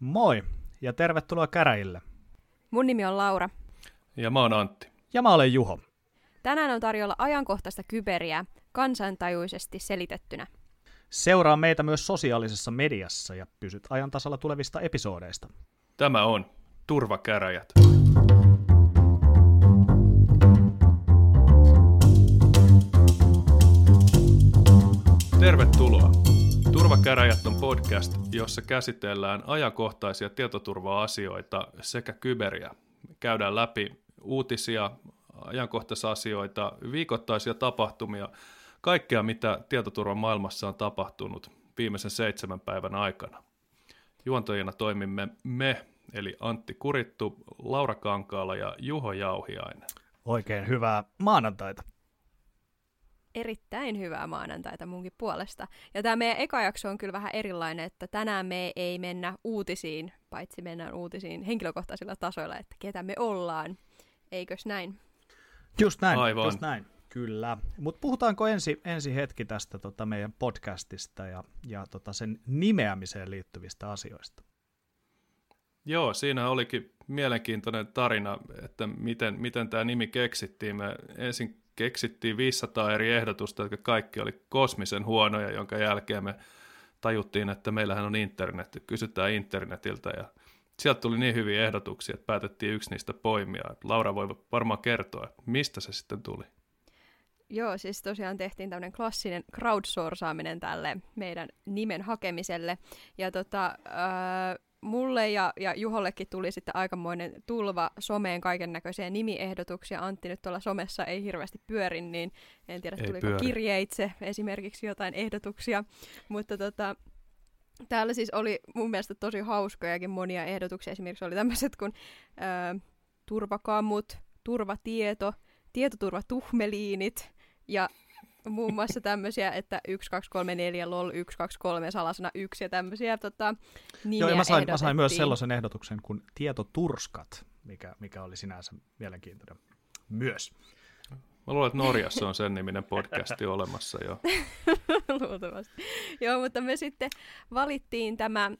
Moi ja tervetuloa käräjille. Mun nimi on Laura. Ja mä oon Antti. Ja mä olen Juho. Tänään on tarjolla ajankohtaista kyberiä kansantajuisesti selitettynä. Seuraa meitä myös sosiaalisessa mediassa ja pysyt ajan tasalla tulevista episodeista. Tämä on Turvakäräjät. Tervetuloa. Turvakäräjät on podcast, jossa käsitellään ajankohtaisia tietoturva-asioita sekä kyberiä. Käydään läpi uutisia, ajankohtaisasioita, viikoittaisia tapahtumia, kaikkea mitä tietoturvan maailmassa on tapahtunut viimeisen seitsemän päivän aikana. Juontajina toimimme me, eli Antti Kurittu, Laura Kankaala ja Juho Jauhiainen. Oikein hyvää maanantaita erittäin hyvää maanantaita munkin puolesta. Ja tämä meidän eka jakso on kyllä vähän erilainen, että tänään me ei mennä uutisiin, paitsi mennään uutisiin henkilökohtaisilla tasoilla, että ketä me ollaan. Eikös näin? Just näin, Aivan. just näin. Kyllä. Mutta puhutaanko ensi, ensi hetki tästä tota meidän podcastista ja, ja tota sen nimeämiseen liittyvistä asioista? Joo, siinä olikin mielenkiintoinen tarina, että miten, miten tämä nimi keksittiin. Me ensin keksittiin 500 eri ehdotusta, jotka kaikki oli kosmisen huonoja, jonka jälkeen me tajuttiin, että meillähän on internet, kysytään internetiltä ja sieltä tuli niin hyviä ehdotuksia, että päätettiin yksi niistä poimia. Laura voi varmaan kertoa, mistä se sitten tuli. Joo, siis tosiaan tehtiin tämmöinen klassinen crowdsourcaaminen tälle meidän nimen hakemiselle. Ja tota, mulle ja, ja Juhollekin tuli sitten aikamoinen tulva someen kaiken näköisiä nimiehdotuksia. Antti nyt tuolla somessa ei hirveästi pyöri, niin en tiedä, ei tuliko pyöri. kirjeitse esimerkiksi jotain ehdotuksia. Mutta tota, täällä siis oli mun mielestä tosi hauskojakin monia ehdotuksia. Esimerkiksi oli tämmöiset kuin ö, turvakamut, turvatieto, tietoturvatuhmeliinit ja muun muassa tämmöisiä, että 1234 lol 123 salasana 1 ja tämmöisiä tota, nimiä Joo, ja mä sain, mä sain myös sellaisen ehdotuksen kuin tietoturskat, mikä, mikä oli sinänsä mielenkiintoinen myös. Mä luulen, että Norjassa on sen niminen podcasti olemassa jo. Luultavasti. Joo, mutta me sitten valittiin tämä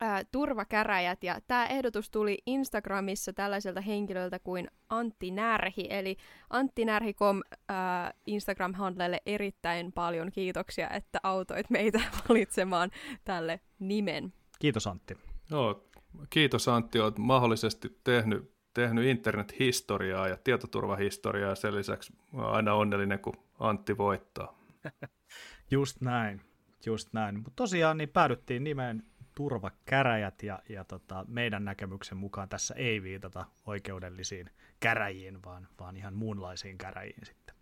ää, turvakäräjät, ja tämä ehdotus tuli Instagramissa tällaiselta henkilöltä kuin Antti Närhi, eli Antti Närhi.com ää, Instagram-handlelle erittäin paljon kiitoksia, että autoit meitä valitsemaan tälle nimen. Kiitos Antti. Joo, kiitos Antti, olet mahdollisesti tehnyt, tehnyt internet-historiaa ja tietoturvahistoriaa, sen lisäksi aina onnellinen, kun Antti voittaa. Just näin, just näin. Mutta tosiaan niin päädyttiin nimeen turvakäräjät ja, ja tota, meidän näkemyksen mukaan tässä ei viitata oikeudellisiin käräjiin, vaan, vaan ihan muunlaisiin käräjiin sitten.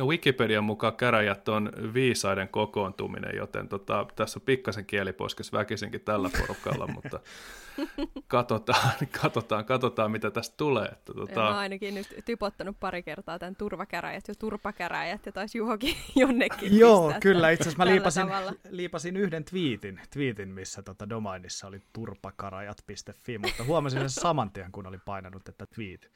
No Wikipedian mukaan käräjät on viisaiden kokoontuminen, joten tota, tässä on pikkasen kieliposkes väkisinkin tällä porukalla, mutta katsotaan, katsotaan, katsotaan, mitä tästä tulee. Että, tota... Mä ainakin nyt typottanut pari kertaa tämän turvakäräjät ja turpakäräjät, ja taisi Juhokin jonnekin Joo, kyllä, itse asiassa mä liipasin, liipasin yhden twiitin, twiitin missä tota domainissa oli turpakarajat.fi, mutta huomasin sen saman tien, kun oli painanut, että tweet.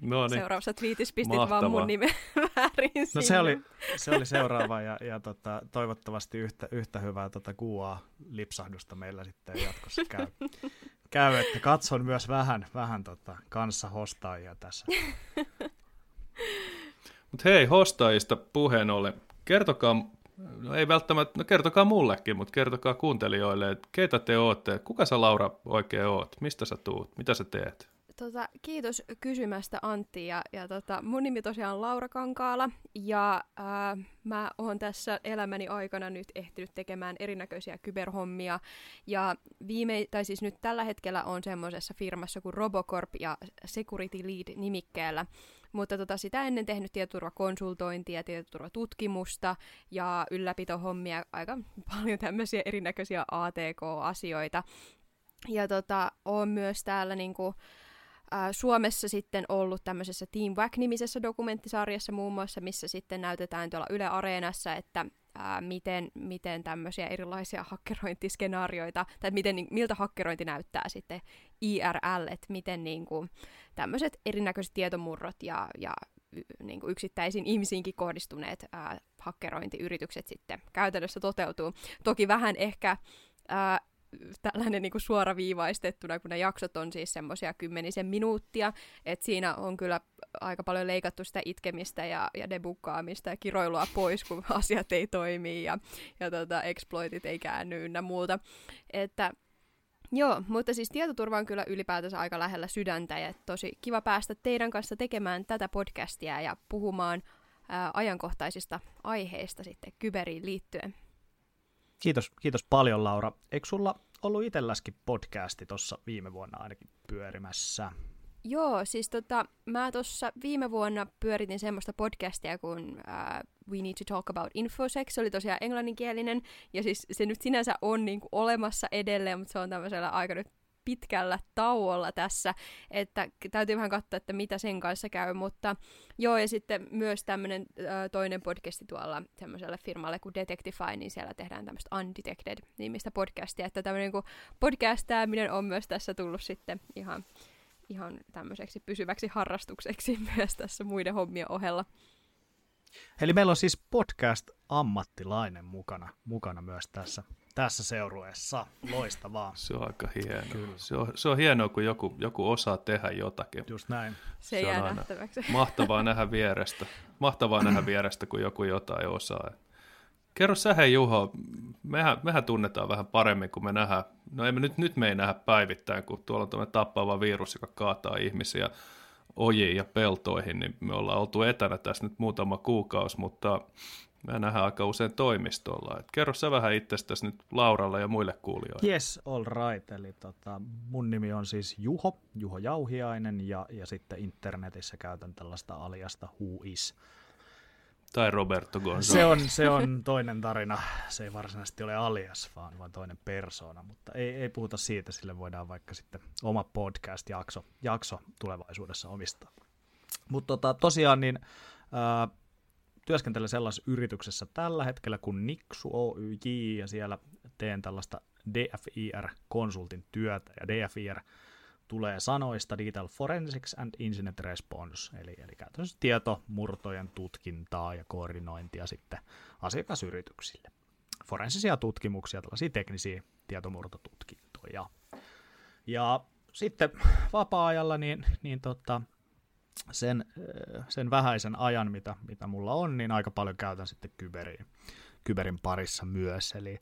No niin. Seuraavassa twiitissä pistit Mahtavaa. vaan mun nimen väärin No se oli, se oli seuraava ja, ja tota, toivottavasti yhtä, yhtä hyvää tota kuua lipsahdusta meillä sitten jatkossa käy. käy että katson myös vähän, vähän tota, kanssa hostaajia tässä. Mutta hei, hostaajista puheen ollen, kertokaa, no ei välttämättä, no kertokaa mullekin, mutta kertokaa kuuntelijoille, että keitä te ootte, kuka sä Laura oikein oot, mistä sä tuut, mitä sä teet? Tota, kiitos kysymästä Antti ja, ja tota, mun nimi tosiaan on Laura Kankaala ja ää, mä oon tässä elämäni aikana nyt ehtinyt tekemään erinäköisiä kyberhommia ja viime, tai siis nyt tällä hetkellä on semmoisessa firmassa kuin Robocorp ja Security Lead nimikkeellä, mutta tota, sitä ennen tehnyt tietoturvakonsultointia, tietoturvatutkimusta ja ylläpitohommia, aika paljon tämmöisiä erinäköisiä ATK-asioita. Ja tota, on myös täällä niinku, Suomessa sitten ollut tämmöisessä Team Wack-nimisessä dokumenttisarjassa muun muassa, missä sitten näytetään tuolla Yle Areenassa, että ää, miten, miten tämmöisiä erilaisia hakkerointiskenaarioita, tai miten, miltä hakkerointi näyttää sitten IRL, että miten niin kuin, tämmöiset erinäköiset tietomurrot ja, ja niin kuin yksittäisiin ihmisiinkin kohdistuneet ää, hakkerointiyritykset sitten käytännössä toteutuu. Toki vähän ehkä ää, tällainen niin kuin suoraviivaistettuna, kun ne jaksot on siis semmoisia kymmenisen minuuttia, että siinä on kyllä aika paljon leikattu sitä itkemistä ja, ja debukkaamista ja kiroilua pois, kun asiat ei toimi ja, ja tota, exploitit ei käänny ynnä muuta. Että Joo, mutta siis tietoturva on kyllä ylipäätänsä aika lähellä sydäntä ja tosi kiva päästä teidän kanssa tekemään tätä podcastia ja puhumaan ää, ajankohtaisista aiheista sitten kyberiin liittyen. Kiitos, kiitos paljon Laura. Eikö sulla ollut itselläskin podcasti tuossa viime vuonna ainakin pyörimässä? Joo, siis tota, mä tuossa viime vuonna pyöritin semmoista podcastia kuin uh, We Need to Talk About Infosec. Se oli tosiaan englanninkielinen, ja siis se nyt sinänsä on niinku olemassa edelleen, mutta se on tämmöisellä aika nyt pitkällä tauolla tässä, että täytyy vähän katsoa, että mitä sen kanssa käy, mutta joo, ja sitten myös tämmöinen toinen podcasti tuolla semmoiselle firmalle kuin Detectify, niin siellä tehdään tämmöistä Undetected-nimistä podcastia, että tämmöinen niin podcastaaminen on myös tässä tullut sitten ihan, ihan tämmöiseksi pysyväksi harrastukseksi myös tässä muiden hommien ohella. Eli meillä on siis podcast-ammattilainen mukana, mukana myös tässä tässä seurueessa. Loistavaa. Se on aika hienoa. Kyllä. Se, on, se on hienoa, kun joku, joku osaa tehdä jotakin. Just näin. Se, se jää nähtäväksi. Mahtavaa nähdä vierestä. Mahtavaa nähdä vierestä, kun joku jotain osaa. Kerro sä hei Juho, mehän, mehän tunnetaan vähän paremmin, kun me nähdään, no emme nyt, nyt me ei nähdä päivittäin, kun tuolla on tämmöinen tappava virus, joka kaataa ihmisiä ojiin ja peltoihin, niin me ollaan oltu etänä tässä nyt muutama kuukausi, mutta me nähdään aika usein toimistolla. Et kerro sä vähän itsestäsi nyt Lauralle ja muille kuulijoille. Yes, all right. Eli tota, mun nimi on siis Juho, Juho Jauhiainen, ja, ja sitten internetissä käytän tällaista aliasta Who is. Tai Roberto Gonzalez. Se on, se on toinen tarina. Se ei varsinaisesti ole alias, vaan, vaan toinen persona, mutta ei, ei puhuta siitä, sille voidaan vaikka sitten oma podcast-jakso jakso tulevaisuudessa omistaa. Mutta tota, tosiaan niin, äh, työskentelen sellaisessa yrityksessä tällä hetkellä kuin Nixu Oyj, ja siellä teen tällaista DFIR-konsultin työtä, ja DFIR tulee sanoista Digital Forensics and Incident Response, eli, eli käytännössä tietomurtojen tutkintaa ja koordinointia sitten asiakasyrityksille. Forensisia tutkimuksia, tällaisia teknisiä tietomurtotutkintoja. Ja sitten vapaa-ajalla niin, niin tota, sen, sen vähäisen ajan, mitä, mitä mulla on, niin aika paljon käytän sitten kyberiin, kyberin parissa myös. Eli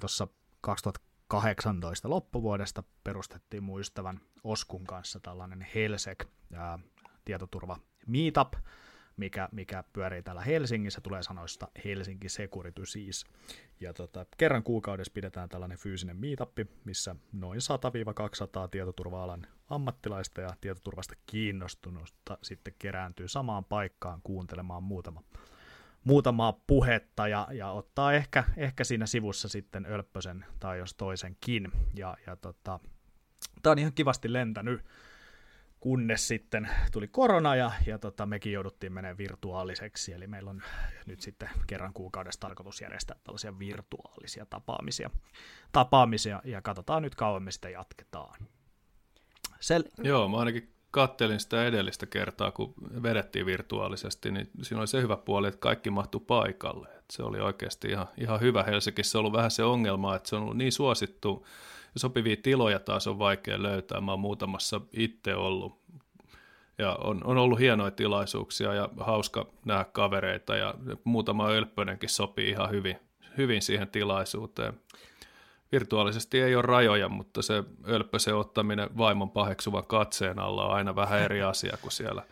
tuossa 2018 loppuvuodesta perustettiin mun ystävän Oskun kanssa tällainen Helsek ää, tietoturva meetup, mikä, mikä pyörii täällä Helsingissä, tulee sanoista Helsinki Security siis. Ja tota, kerran kuukaudessa pidetään tällainen fyysinen meetup, missä noin 100-200 tietoturva-alan ammattilaista ja tietoturvasta kiinnostunutta sitten kerääntyy samaan paikkaan kuuntelemaan muutama, muutamaa puhetta ja, ja ottaa ehkä, ehkä siinä sivussa sitten Ölppösen tai jos toisenkin. Ja, ja tota, tämä on ihan kivasti lentänyt kunnes sitten tuli korona ja, ja tota, mekin jouduttiin menemään virtuaaliseksi, eli meillä on nyt sitten kerran kuukaudessa tarkoitus järjestää tällaisia virtuaalisia tapaamisia, tapaamisia ja katsotaan nyt kauan me sitä jatketaan. Sel- Joo, mä ainakin kattelin sitä edellistä kertaa, kun vedettiin virtuaalisesti, niin siinä oli se hyvä puoli, että kaikki mahtui paikalle. Et se oli oikeasti ihan, ihan hyvä Helsingissä. On ollut vähän se ongelma, että se on ollut niin suosittu, sopivia tiloja taas on vaikea löytää. Mä oon muutamassa itse ollut. Ja on, on ollut hienoja tilaisuuksia ja hauska nähdä kavereita ja muutama ölppönenkin sopii ihan hyvin, hyvin siihen tilaisuuteen. Virtuaalisesti ei ole rajoja, mutta se ölppösen ottaminen vaimon paheksuvan katseen alla on aina vähän eri asia kuin siellä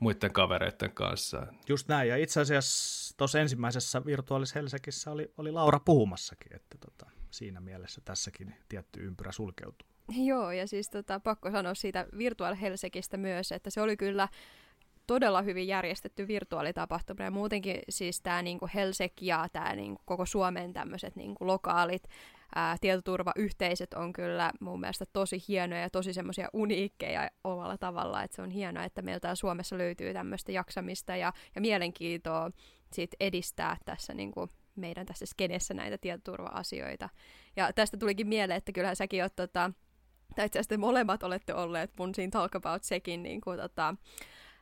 muiden kavereiden kanssa. Just näin, ja itse asiassa tuossa ensimmäisessä virtuaalis Helsingissä oli, oli Laura puhumassakin, että tota, siinä mielessä tässäkin tietty ympyrä sulkeutuu. Joo, ja siis tota, pakko sanoa siitä Virtual Helsikistä myös, että se oli kyllä todella hyvin järjestetty virtuaalitapahtuma ja muutenkin siis tämä niinku Helsek ja tämä niinku koko Suomen tämmöiset niinku lokaalit ää, tietoturvayhteisöt on kyllä mun mielestä tosi hienoja ja tosi semmoisia uniikkeja omalla tavalla, että se on hienoa, että meiltä Suomessa löytyy tämmöistä jaksamista ja, ja mielenkiintoa sit edistää tässä niinku meidän tässä skenessä näitä tietoturva-asioita. Ja tästä tulikin mieleen, että kyllähän säkin oot, tota, tai itse asiassa molemmat olette olleet mun siinä Talk About Sekin niin kuin, tota,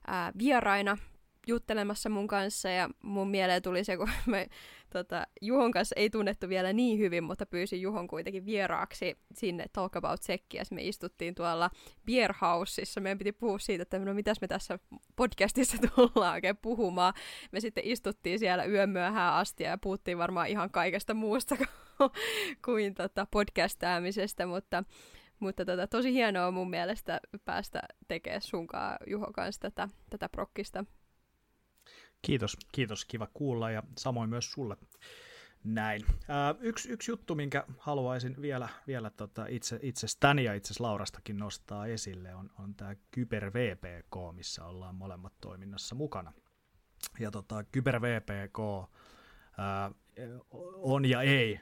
ää, vieraina juttelemassa mun kanssa ja mun mieleen tuli se, kun me tota, Juhon kanssa ei tunnettu vielä niin hyvin, mutta pyysin Juhon kuitenkin vieraaksi sinne Talk About Sekkiä. Me istuttiin tuolla Beer Houseissa. Meidän piti puhua siitä, että no mitäs me tässä podcastissa tullaan oikein puhumaan. Me sitten istuttiin siellä yömyöhään asti ja puhuttiin varmaan ihan kaikesta muusta kuin tota podcastaamisesta, mutta mutta tota, tosi hienoa mun mielestä päästä tekemään sunkaan Juho kanssa tätä, tätä prokkista. Kiitos, kiitos, kiva kuulla ja samoin myös sulle näin. Ää, yksi, yksi juttu, minkä haluaisin vielä, vielä tota itse, itsestäni ja itse Laurastakin nostaa esille, on, on tämä Kyber VPK, missä ollaan molemmat toiminnassa mukana. Ja tota, Kyber VPK ää, on ja ei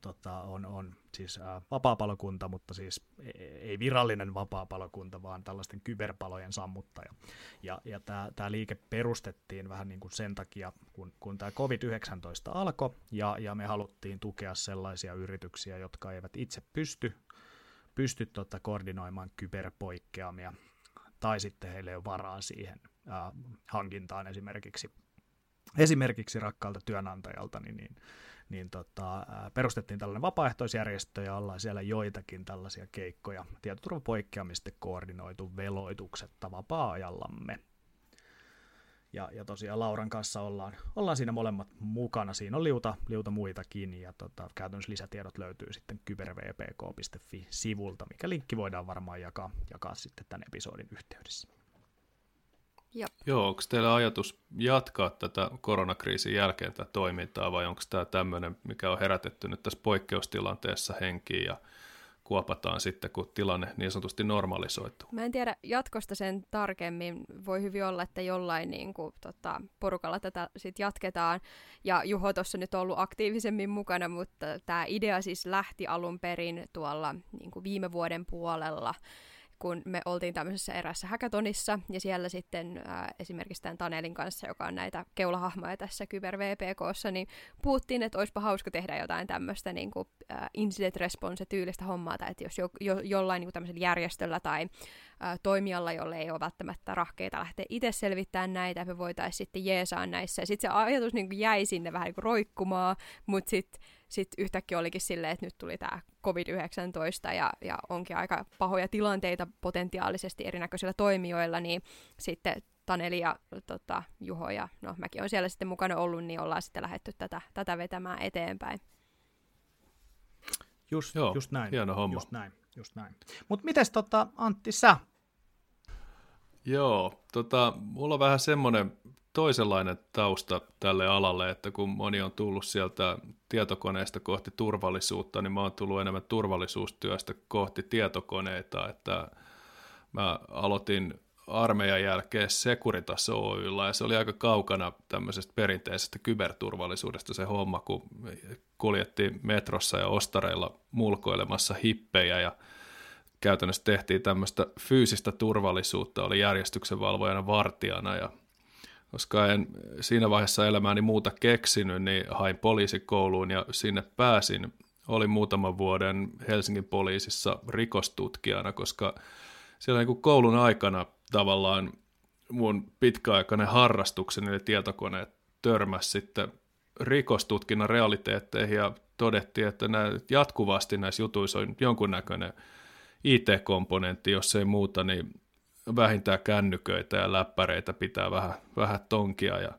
tota, on, on siis ää, vapaapalokunta, mutta siis e, ei virallinen vapaapalokunta, vaan tällaisten kyberpalojen sammuttaja. Ja, ja tämä liike perustettiin vähän niin kuin sen takia, kun, kun tämä COVID-19 alkoi, ja, ja me haluttiin tukea sellaisia yrityksiä, jotka eivät itse pysty, pysty tota, koordinoimaan kyberpoikkeamia, tai sitten heille ei ole varaa siihen ää, hankintaan esimerkiksi, esimerkiksi rakkaalta työnantajalta, niin, niin niin tota, perustettiin tällainen vapaaehtoisjärjestö ja ollaan siellä joitakin tällaisia keikkoja tietoturvapoikkeamista koordinoitu veloituksetta vapaa-ajallamme. Ja, ja tosiaan Lauran kanssa ollaan, ollaan siinä molemmat mukana. Siinä on liuta, liuta muitakin ja tota, käytännössä lisätiedot löytyy sitten kybervpk.fi-sivulta, mikä linkki voidaan varmaan jakaa, jakaa sitten tämän episodin yhteydessä. Jop. Joo, onko teillä ajatus jatkaa tätä koronakriisin jälkeen tätä toimintaa vai onko tämä tämmöinen, mikä on herätetty nyt tässä poikkeustilanteessa henkiin ja kuopataan sitten, kun tilanne niin sanotusti normalisoituu? Mä en tiedä jatkosta sen tarkemmin. Voi hyvin olla, että jollain niin kuin, tota, porukalla tätä sit jatketaan. Ja Juho tuossa nyt on ollut aktiivisemmin mukana, mutta tämä idea siis lähti alun perin tuolla niin kuin viime vuoden puolella kun me oltiin tämmöisessä erässä hackathonissa, ja siellä sitten ää, esimerkiksi tämän Tanelin kanssa, joka on näitä keulahahmoja tässä Kyber VPKssa, niin puhuttiin, että olisipa hauska tehdä jotain tämmöistä niin kuin, ää, incident response-tyylistä hommaa, tai että jos jo, jo, jollain niin tämmöisellä järjestöllä tai ää, toimijalla, jolle ei ole välttämättä rahkeita lähteä itse selvittämään näitä, me voitaisiin sitten jeesaa näissä, sitten se ajatus niin kuin jäi sinne vähän niin kuin roikkumaan, mutta sitten sitten yhtäkkiä olikin silleen, että nyt tuli tämä COVID-19 ja, ja onkin aika pahoja tilanteita potentiaalisesti erinäköisillä toimijoilla, niin sitten Taneli ja tota, Juho ja no mäkin olen siellä sitten mukana ollut, niin ollaan sitten lähdetty tätä, tätä vetämään eteenpäin. Just, Joo, just näin. Hieno homma. Just näin, just näin. Mutta mites tota, Antti, sä? Joo, tota, mulla on vähän semmoinen toisenlainen tausta tälle alalle, että kun moni on tullut sieltä tietokoneesta kohti turvallisuutta, niin mä oon tullut enemmän turvallisuustyöstä kohti tietokoneita, että mä aloitin armeijan jälkeen Securitas Oyllä, ja se oli aika kaukana tämmöisestä perinteisestä kyberturvallisuudesta se homma, kun kuljettiin metrossa ja ostareilla mulkoilemassa hippejä, ja käytännössä tehtiin tämmöistä fyysistä turvallisuutta, oli järjestyksenvalvojana vartijana, ja koska en siinä vaiheessa elämääni muuta keksinyt, niin hain poliisikouluun ja sinne pääsin. Olin muutaman vuoden Helsingin poliisissa rikostutkijana, koska siellä niin koulun aikana tavallaan mun pitkäaikainen harrastukseni eli tietokoneet törmäsi sitten rikostutkinnan realiteetteihin ja todettiin, että nämä, jatkuvasti näissä jutuissa on jonkunnäköinen IT-komponentti, jos ei muuta, niin vähintään kännyköitä ja läppäreitä pitää vähän, vähän tonkia ja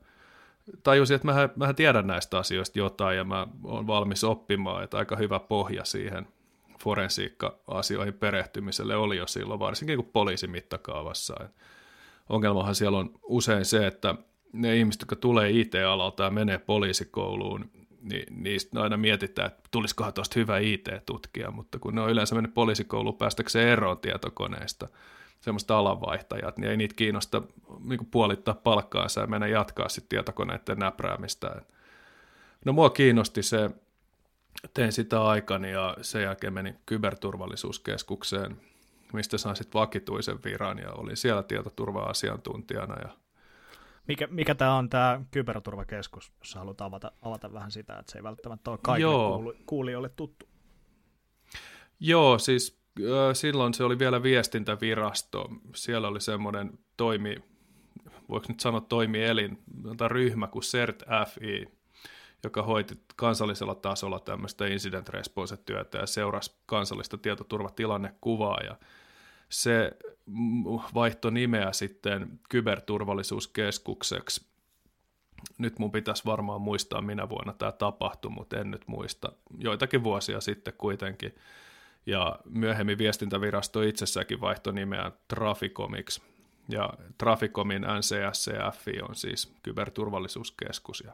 tajusin, että mä, mä tiedän näistä asioista jotain ja mä oon valmis oppimaan, että aika hyvä pohja siihen forensiikka-asioihin perehtymiselle oli jo silloin, varsinkin kuin poliisin mittakaavassa. ongelmahan siellä on usein se, että ne ihmiset, jotka tulee IT-alalta ja menee poliisikouluun, niin niistä aina mietitään, että tulisikohan tuosta hyvä IT-tutkija, mutta kun ne on yleensä mennyt poliisikouluun päästäkseen eroon tietokoneesta, semmoista alanvaihtajat, niin ei niitä kiinnosta niin puolittaa palkkaansa ja mennä jatkaa sitten tietokoneiden näpräämistä. No mua kiinnosti se, tein sitä aikani ja sen jälkeen menin kyberturvallisuuskeskukseen, mistä sain sitten vakituisen viran ja olin siellä tietoturva-asiantuntijana. Ja... Mikä, mikä tämä on tämä kyberturvakeskus, jos haluat avata, avata vähän sitä, että se ei välttämättä ole kaikille Joo. kuulijoille tuttu? Joo, siis silloin se oli vielä viestintävirasto. Siellä oli semmoinen toimi voiko nyt sanoa toimielin, ryhmä kuin CERT FI, joka hoiti kansallisella tasolla tämmöistä incident response-työtä ja seurasi kansallista tietoturvatilannekuvaa ja se vaihtoi nimeä sitten kyberturvallisuuskeskukseksi. Nyt mun pitäisi varmaan muistaa, minä vuonna tämä tapahtui, mutta en nyt muista. Joitakin vuosia sitten kuitenkin. Ja myöhemmin viestintävirasto itsessäkin vaihtoi nimeä Traficomiksi. Ja Traficomin NCSCF on siis kyberturvallisuuskeskus. Ja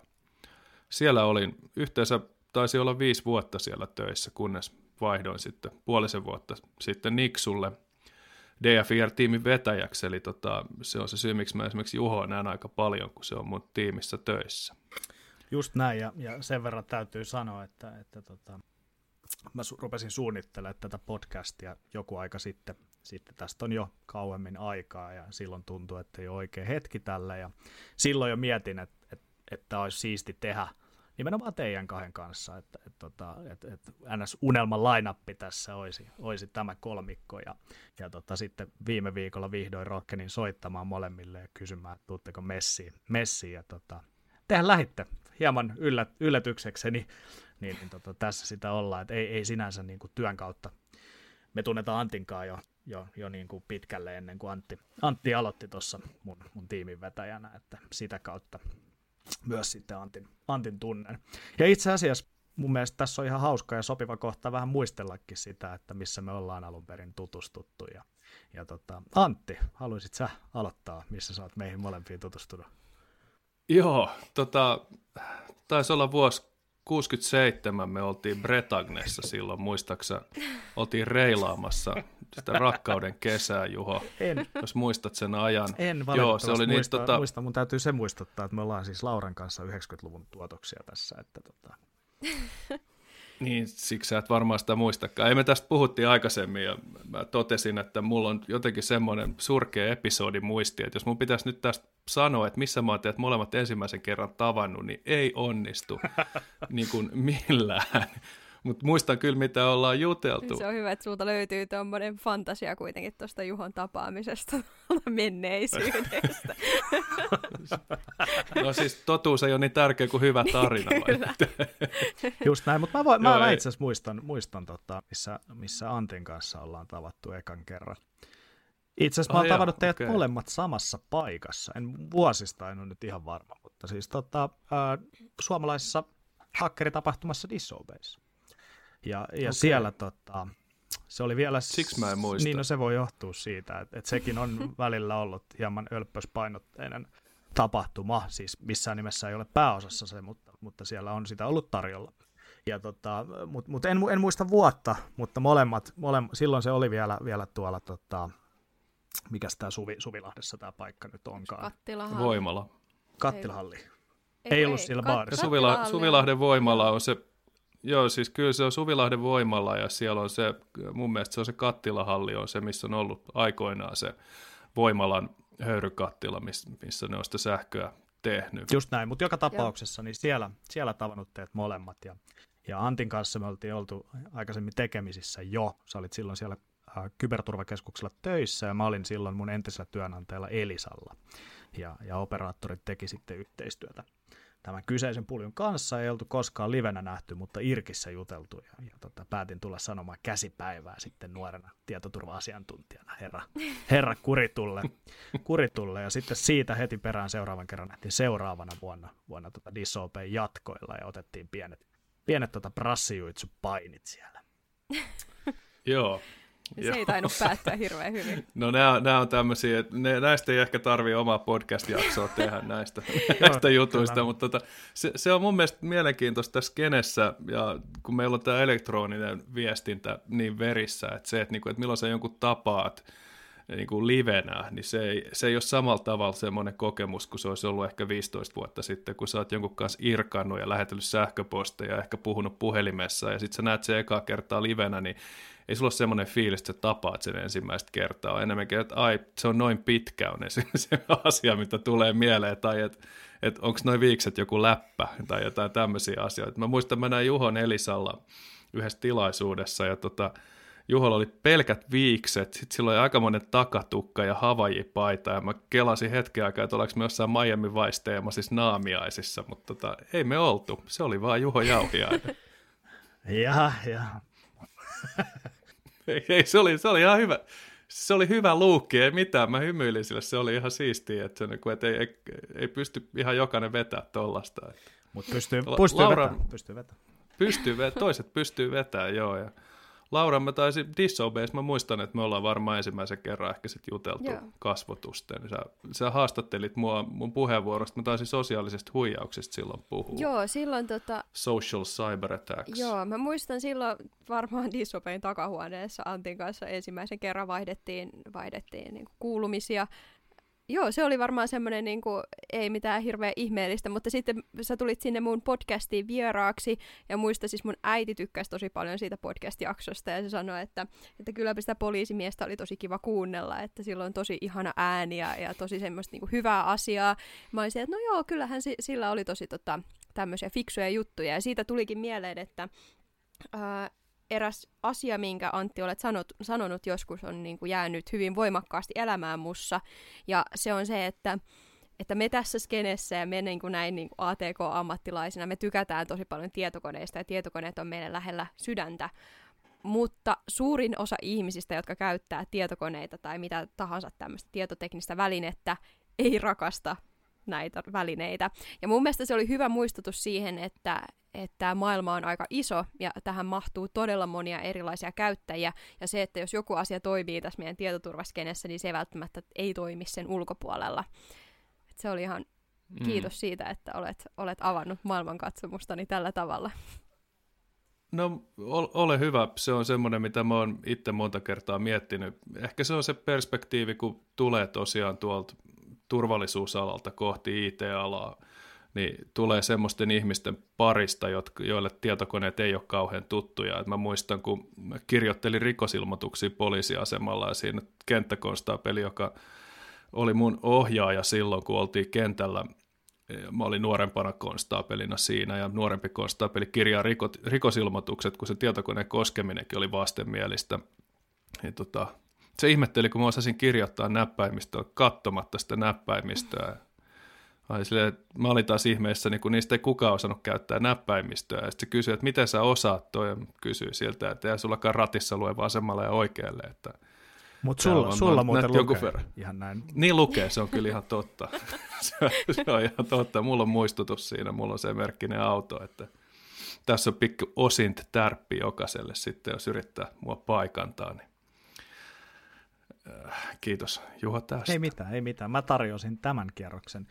siellä olin yhteensä, taisi olla viisi vuotta siellä töissä, kunnes vaihdoin sitten puolisen vuotta sitten Niksulle – DFIR-tiimin vetäjäksi, eli tota, se on se syy, miksi mä esimerkiksi Juhoa näen aika paljon, kun se on mun tiimissä töissä. Just näin, ja, ja sen verran täytyy sanoa, että, että tota, mä su- rupesin suunnittelemaan tätä podcastia joku aika sitten. Sitten tästä on jo kauemmin aikaa, ja silloin tuntuu, että ei ole oikein hetki tällä, ja silloin jo mietin, että, että, että olisi siisti tehdä – nimenomaan teidän kahden kanssa, että et, tota, et, et ns. unelman lainappi tässä olisi, olisi tämä kolmikko, ja, ja tota, sitten viime viikolla vihdoin rohkenin soittamaan molemmille ja kysymään, että tuutteko messiin, messiin ja tota, tehän lähitte hieman yllät, yllätyksekseni, niin, niin tota, tässä sitä ollaan, että ei, ei sinänsä niin kuin työn kautta, me tunnetaan Antinkaa jo, jo, jo niin kuin pitkälle ennen kuin Antti, Antti aloitti tuossa mun, mun tiimin vetäjänä, että sitä kautta myös sitten Antin, Antin tunnen. Ja itse asiassa mun mielestä tässä on ihan hauska ja sopiva kohta vähän muistellakin sitä, että missä me ollaan alun perin tutustuttu. Ja, ja tota, Antti, haluaisit sä aloittaa, missä sä oot meihin molempiin tutustunut? Joo, tota, taisi olla vuosi 67 me oltiin Bretagnessa silloin, muistaaksä, oltiin reilaamassa sitä rakkauden kesää, Juho, en. jos muistat sen ajan. En Joo, se oli niin, muista, tota... muista, mun täytyy se muistuttaa, että me ollaan siis Lauran kanssa 90-luvun tuotoksia tässä, että tota... Niin, siksi sä et varmaan sitä muistakaan. Ei me tästä puhuttiin aikaisemmin ja mä totesin, että mulla on jotenkin semmoinen surkea episodi muisti, että jos mun pitäisi nyt tästä sanoa, että missä mä oon teet molemmat ensimmäisen kerran tavannut, niin ei onnistu niin kuin millään. Mutta muistan kyllä, mitä ollaan juteltu. Se on hyvä, että sulta löytyy tuommoinen fantasia kuitenkin tuosta Juhon tapaamisesta menneisyydestä. no siis totuus ei ole niin tärkeä kuin hyvä tarina. Kyllä. Just näin, mutta mä, voin, mä, mä itse asiassa muistan, muistan tota, missä, missä Antin kanssa ollaan tavattu ekan kerran. Itse asiassa mä oon oh, tavannut teidät okay. molemmat samassa paikassa. En vuosista en ole nyt ihan varma, mutta siis tota, äh, suomalaisessa hakkeritapahtumassa Disobeyssa. Ja, ja okay. siellä tota, se oli vielä... Siksi mä en muista. Niin, no se voi johtua siitä, että, että sekin on välillä ollut hieman ölppöspainotteinen tapahtuma, siis missään nimessä ei ole pääosassa se, mutta, mutta siellä on sitä ollut tarjolla. Ja tota, mutta mut en, en, muista vuotta, mutta molemmat, molemmat, silloin se oli vielä, vielä tuolla, tota, mikä tämä Suvi, Suvilahdessa tämä paikka nyt onkaan. Kattilahalli. Voimala. Kattilahalli. Ei, ei, ei ollut ei, siellä baarissa. Suvila, Suvilahden voimala on se Joo, siis kyllä se on Suvilahden voimalla ja siellä on se, mun mielestä se on se kattilahalli on se, missä on ollut aikoinaan se voimalan höyrykattila, missä ne on sitä sähköä tehnyt. Just näin, mutta joka tapauksessa niin siellä, siellä tavannut teet molemmat ja, ja Antin kanssa me oltiin oltu aikaisemmin tekemisissä jo. Sä olit silloin siellä äh, kyberturvakeskuksella töissä ja mä olin silloin mun entisellä työnantajalla Elisalla ja, ja operaattorit teki sitten yhteistyötä tämän kyseisen puljun kanssa. Ei oltu koskaan livenä nähty, mutta Irkissä juteltu ja, ja tota, päätin tulla sanomaan käsipäivää sitten nuorena tietoturva-asiantuntijana herra, herra Kuritulle, Kuritulle. Ja sitten siitä heti perään seuraavan kerran nähtiin seuraavana vuonna, vuonna tota Disopeen jatkoilla ja otettiin pienet, pienet tota painit siellä. Joo, se Joo. ei tainnut päättyä hirveän hyvin. No nämä, nämä on tämmöisiä, että ne, näistä ei ehkä tarvitse omaa podcast-jaksoa tehdä näistä, näistä jutuista, mutta tota, se, se on mun mielestä mielenkiintoista tässä kenessä, ja kun meillä on tämä elektroninen viestintä niin verissä, että se, että, niinku, että milloin sä jonkun tapaat, niin kuin livenä, niin se ei, se ei ole samalla tavalla semmoinen kokemus kuin se olisi ollut ehkä 15 vuotta sitten, kun sä oot jonkun kanssa irkannut ja lähetellyt sähköposteja ja ehkä puhunut puhelimessa ja sitten sä näet se ekaa kertaa livenä, niin ei sulla ole semmoinen fiilis, että sä tapaat sen ensimmäistä kertaa. Enemmänkin, että ai, se on noin pitkä on se, se asia, mitä tulee mieleen, tai että et onko noin viikset joku läppä, tai jotain tämmöisiä asioita. Mä muistan, mä näin Juhon Elisalla yhdessä tilaisuudessa, ja tota, Juholla oli pelkät viikset, sitten sillä oli aikamoinen takatukka ja havajipaita, ja mä kelasin hetken aikaa, että ollaanko me jossain Miami Vice siis naamiaisissa, mutta tota, ei me oltu, se oli vaan Juho Jauhiainen. Jaha, jaha. Ei, ei, se, oli, se oli ihan hyvä. Se oli hyvä luukki, ei mitään, mä hymyilin sille, se oli ihan siistiä, että, se, niinku, että ei, ei, ei, pysty ihan jokainen vetää tollasta. Mutta pystyy, pystyy Laura, vetämään. Pystyy vetämään. Pystyy, toiset pystyy vetämään, joo. Ja Laura, mä taisin Disobase, mä muistan, että me ollaan varmaan ensimmäisen kerran ehkä sitten juteltu Joo. kasvotusten. Sä, sä haastattelit mua mun puheenvuorosta, mä taisin sosiaalisesta huijauksesta silloin puhua. Joo, silloin tota... Social cyber attacks. Joo, mä muistan silloin varmaan Disobein takahuoneessa Antin kanssa ensimmäisen kerran vaihdettiin, vaihdettiin niin kuulumisia Joo, se oli varmaan semmoinen, niin kuin, ei mitään hirveän ihmeellistä, mutta sitten sä tulit sinne mun podcastiin vieraaksi, ja muista siis mun äiti tykkäsi tosi paljon siitä podcast-jaksosta, ja se sanoi, että, että kyllä sitä poliisimiestä oli tosi kiva kuunnella, että sillä on tosi ihana ääni ja, ja tosi semmoista niin kuin, hyvää asiaa. Mä olisin, että no joo, kyllähän si- sillä oli tosi tota, tämmöisiä fiksuja juttuja, ja siitä tulikin mieleen, että ää, eräs asia, minkä Antti olet sanot, sanonut joskus, on niin kuin jäänyt hyvin voimakkaasti elämään mussa. Ja se on se, että, että me tässä skenessä ja me niin kuin näin niin kuin ATK-ammattilaisina, me tykätään tosi paljon tietokoneista ja tietokoneet on meille lähellä sydäntä. Mutta suurin osa ihmisistä, jotka käyttää tietokoneita tai mitä tahansa tämmöistä tietoteknistä välinettä, ei rakasta näitä välineitä. Ja mun mielestä se oli hyvä muistutus siihen, että, että maailma on aika iso ja tähän mahtuu todella monia erilaisia käyttäjiä. Ja se, että jos joku asia toimii tässä meidän tietoturvaskenessä, niin se välttämättä ei toimi sen ulkopuolella. Et se oli ihan mm. kiitos siitä, että olet, olet avannut maailmankatsomustani tällä tavalla. No ole hyvä, se on semmoinen, mitä mä oon itse monta kertaa miettinyt. Ehkä se on se perspektiivi, kun tulee tosiaan tuolta turvallisuusalalta kohti IT-alaa, niin tulee semmoisten ihmisten parista, joille tietokoneet ei ole kauhean tuttuja. Et mä muistan, kun mä kirjoittelin rikosilmoituksia poliisiasemalla ja siinä kenttäkonstaapeli, joka oli mun ohjaaja silloin, kun oltiin kentällä, mä olin nuorempana konstaapelina siinä ja nuorempi konstaapeli kirjaa rikot, rikosilmoitukset, kun se tietokoneen koskeminenkin oli vastenmielistä. Ja tota, se ihmetteli, kun mä osasin kirjoittaa näppäimistöä kattomatta sitä näppäimistöä. Ai silleen, mä olin taas ihmeessä, niin kun niistä ei kukaan osannut käyttää näppäimistöä. Ja sitten se kysyi, että miten sä osaat toi, ja kysyi siltä, että ei sullakaan ratissa lue vasemmalla ja oikealle. Että Mutta sulla, on, sulla muuten lukee verran. ihan näin. Niin lukee, se on kyllä ihan totta. se, on, se on ihan totta. Mulla on muistutus siinä, mulla on se merkkinen auto, että tässä on pikku osint tärppi jokaiselle sitten, jos yrittää mua paikantaa, niin kiitos Juho tästä. Ei mitään, ei mitään. Mä tarjosin tämän kierroksen.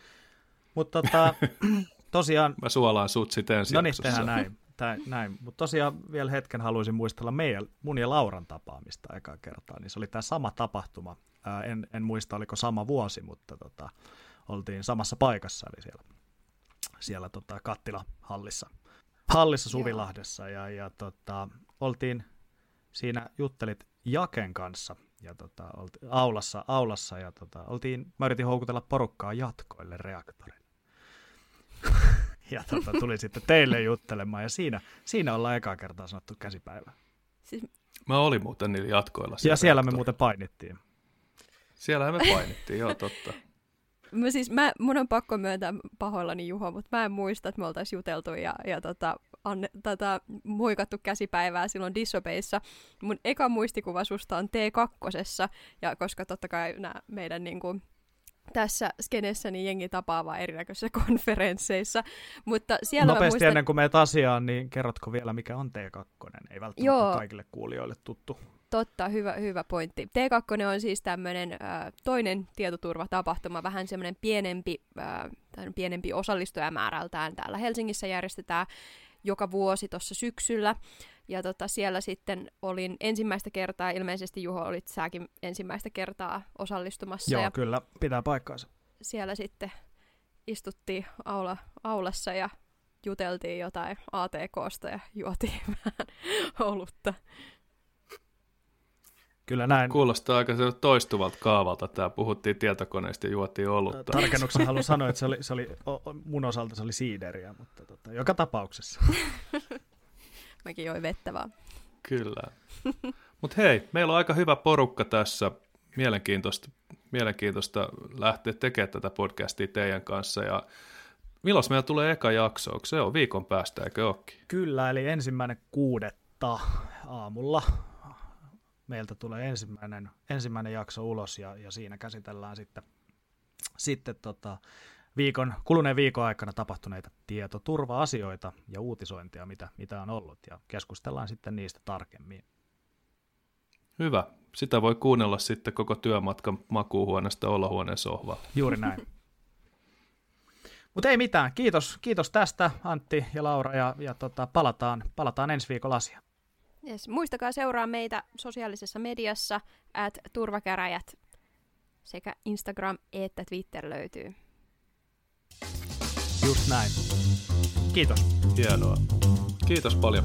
Mutta tota, tosiaan... Mä suolaan sut sitten ensi No niin, tehdään näin. Tää, näin. Mutta tosiaan vielä hetken haluaisin muistella meidän, mun ja Lauran tapaamista aikaa kertaa. Niin se oli tämä sama tapahtuma. Ää, en, en muista, oliko sama vuosi, mutta tota, oltiin samassa paikassa, eli siellä, siellä tota, Kattila-hallissa. Hallissa Suvilahdessa ja, ja tota, oltiin siinä juttelit Jaken kanssa ja tota, olti, aulassa, aulassa ja tota, oltiin, mä yritin houkutella porukkaa jatkoille reaktorille. ja tota, tuli sitten teille juttelemaan ja siinä, siinä ollaan ekaa kertaa sanottu käsipäivä. Siis... Mä olin muuten niillä jatkoilla. Ja siellä reaktori. me muuten painittiin. Siellähän me painittiin, joo totta. Mä siis, mä, mun on pakko myöntää pahoillani Juho, mutta mä en muista, että me oltaisiin juteltu ja, ja tota, anne, tätä muikattu käsipäivää silloin Disobeissa. Mun eka muistikuva susta on T2, ja koska totta kai nämä meidän niin kuin, tässä skenessä niin jengi tapaa vaan erinäköisissä konferensseissa. Mutta siellä Nopeasti muistan... ennen kuin menet asiaan, niin kerrotko vielä, mikä on T2? Ei välttämättä Joo. kaikille kuulijoille tuttu. Totta, hyvä, hyvä pointti. T2 on siis tämmöinen äh, toinen tietoturvatapahtuma, vähän semmoinen pienempi, äh, pienempi osallistujamäärältään täällä Helsingissä järjestetään joka vuosi tuossa syksyllä. Ja tota, siellä sitten olin ensimmäistä kertaa, ilmeisesti Juho olit säkin ensimmäistä kertaa osallistumassa. Joo, ja kyllä, pitää paikkaansa. Siellä sitten istuttiin aula, aulassa ja juteltiin jotain ATKsta ja juotiin vähän olutta. Kyllä näin. Kuulostaa aika toistuvalta kaavalta. Tämä puhuttiin tietokoneista ja juotiin olutta. Tarkennuksen haluan sanoa, että se oli, se oli, mun osalta se oli siideriä, mutta tota, joka tapauksessa. Mäkin join vettä vaan. Kyllä. Mutta hei, meillä on aika hyvä porukka tässä. Mielenkiintoista, mielenkiintoista lähteä tekemään tätä podcastia teidän kanssa. Ja milloin meillä tulee eka jakso? Onko se on viikon päästä, eikö olekin? Kyllä, eli ensimmäinen kuudetta aamulla meiltä tulee ensimmäinen, ensimmäinen jakso ulos ja, ja siinä käsitellään sitten, sitten tota, viikon, kuluneen viikon aikana tapahtuneita tietoturva-asioita ja uutisointia, mitä, mitä on ollut, ja keskustellaan sitten niistä tarkemmin. Hyvä. Sitä voi kuunnella sitten koko työmatkan makuuhuoneesta olohuoneen sohvalla. Juuri näin. Mutta ei mitään. Kiitos, kiitos tästä Antti ja Laura ja, ja tota, palataan, palataan ensi viikolla asiaan. Yes. Muistakaa seuraa meitä sosiaalisessa mediassa, at turvakäräjät. Sekä Instagram että Twitter löytyy. Just näin. Kiitos. Hienoa. Kiitos paljon.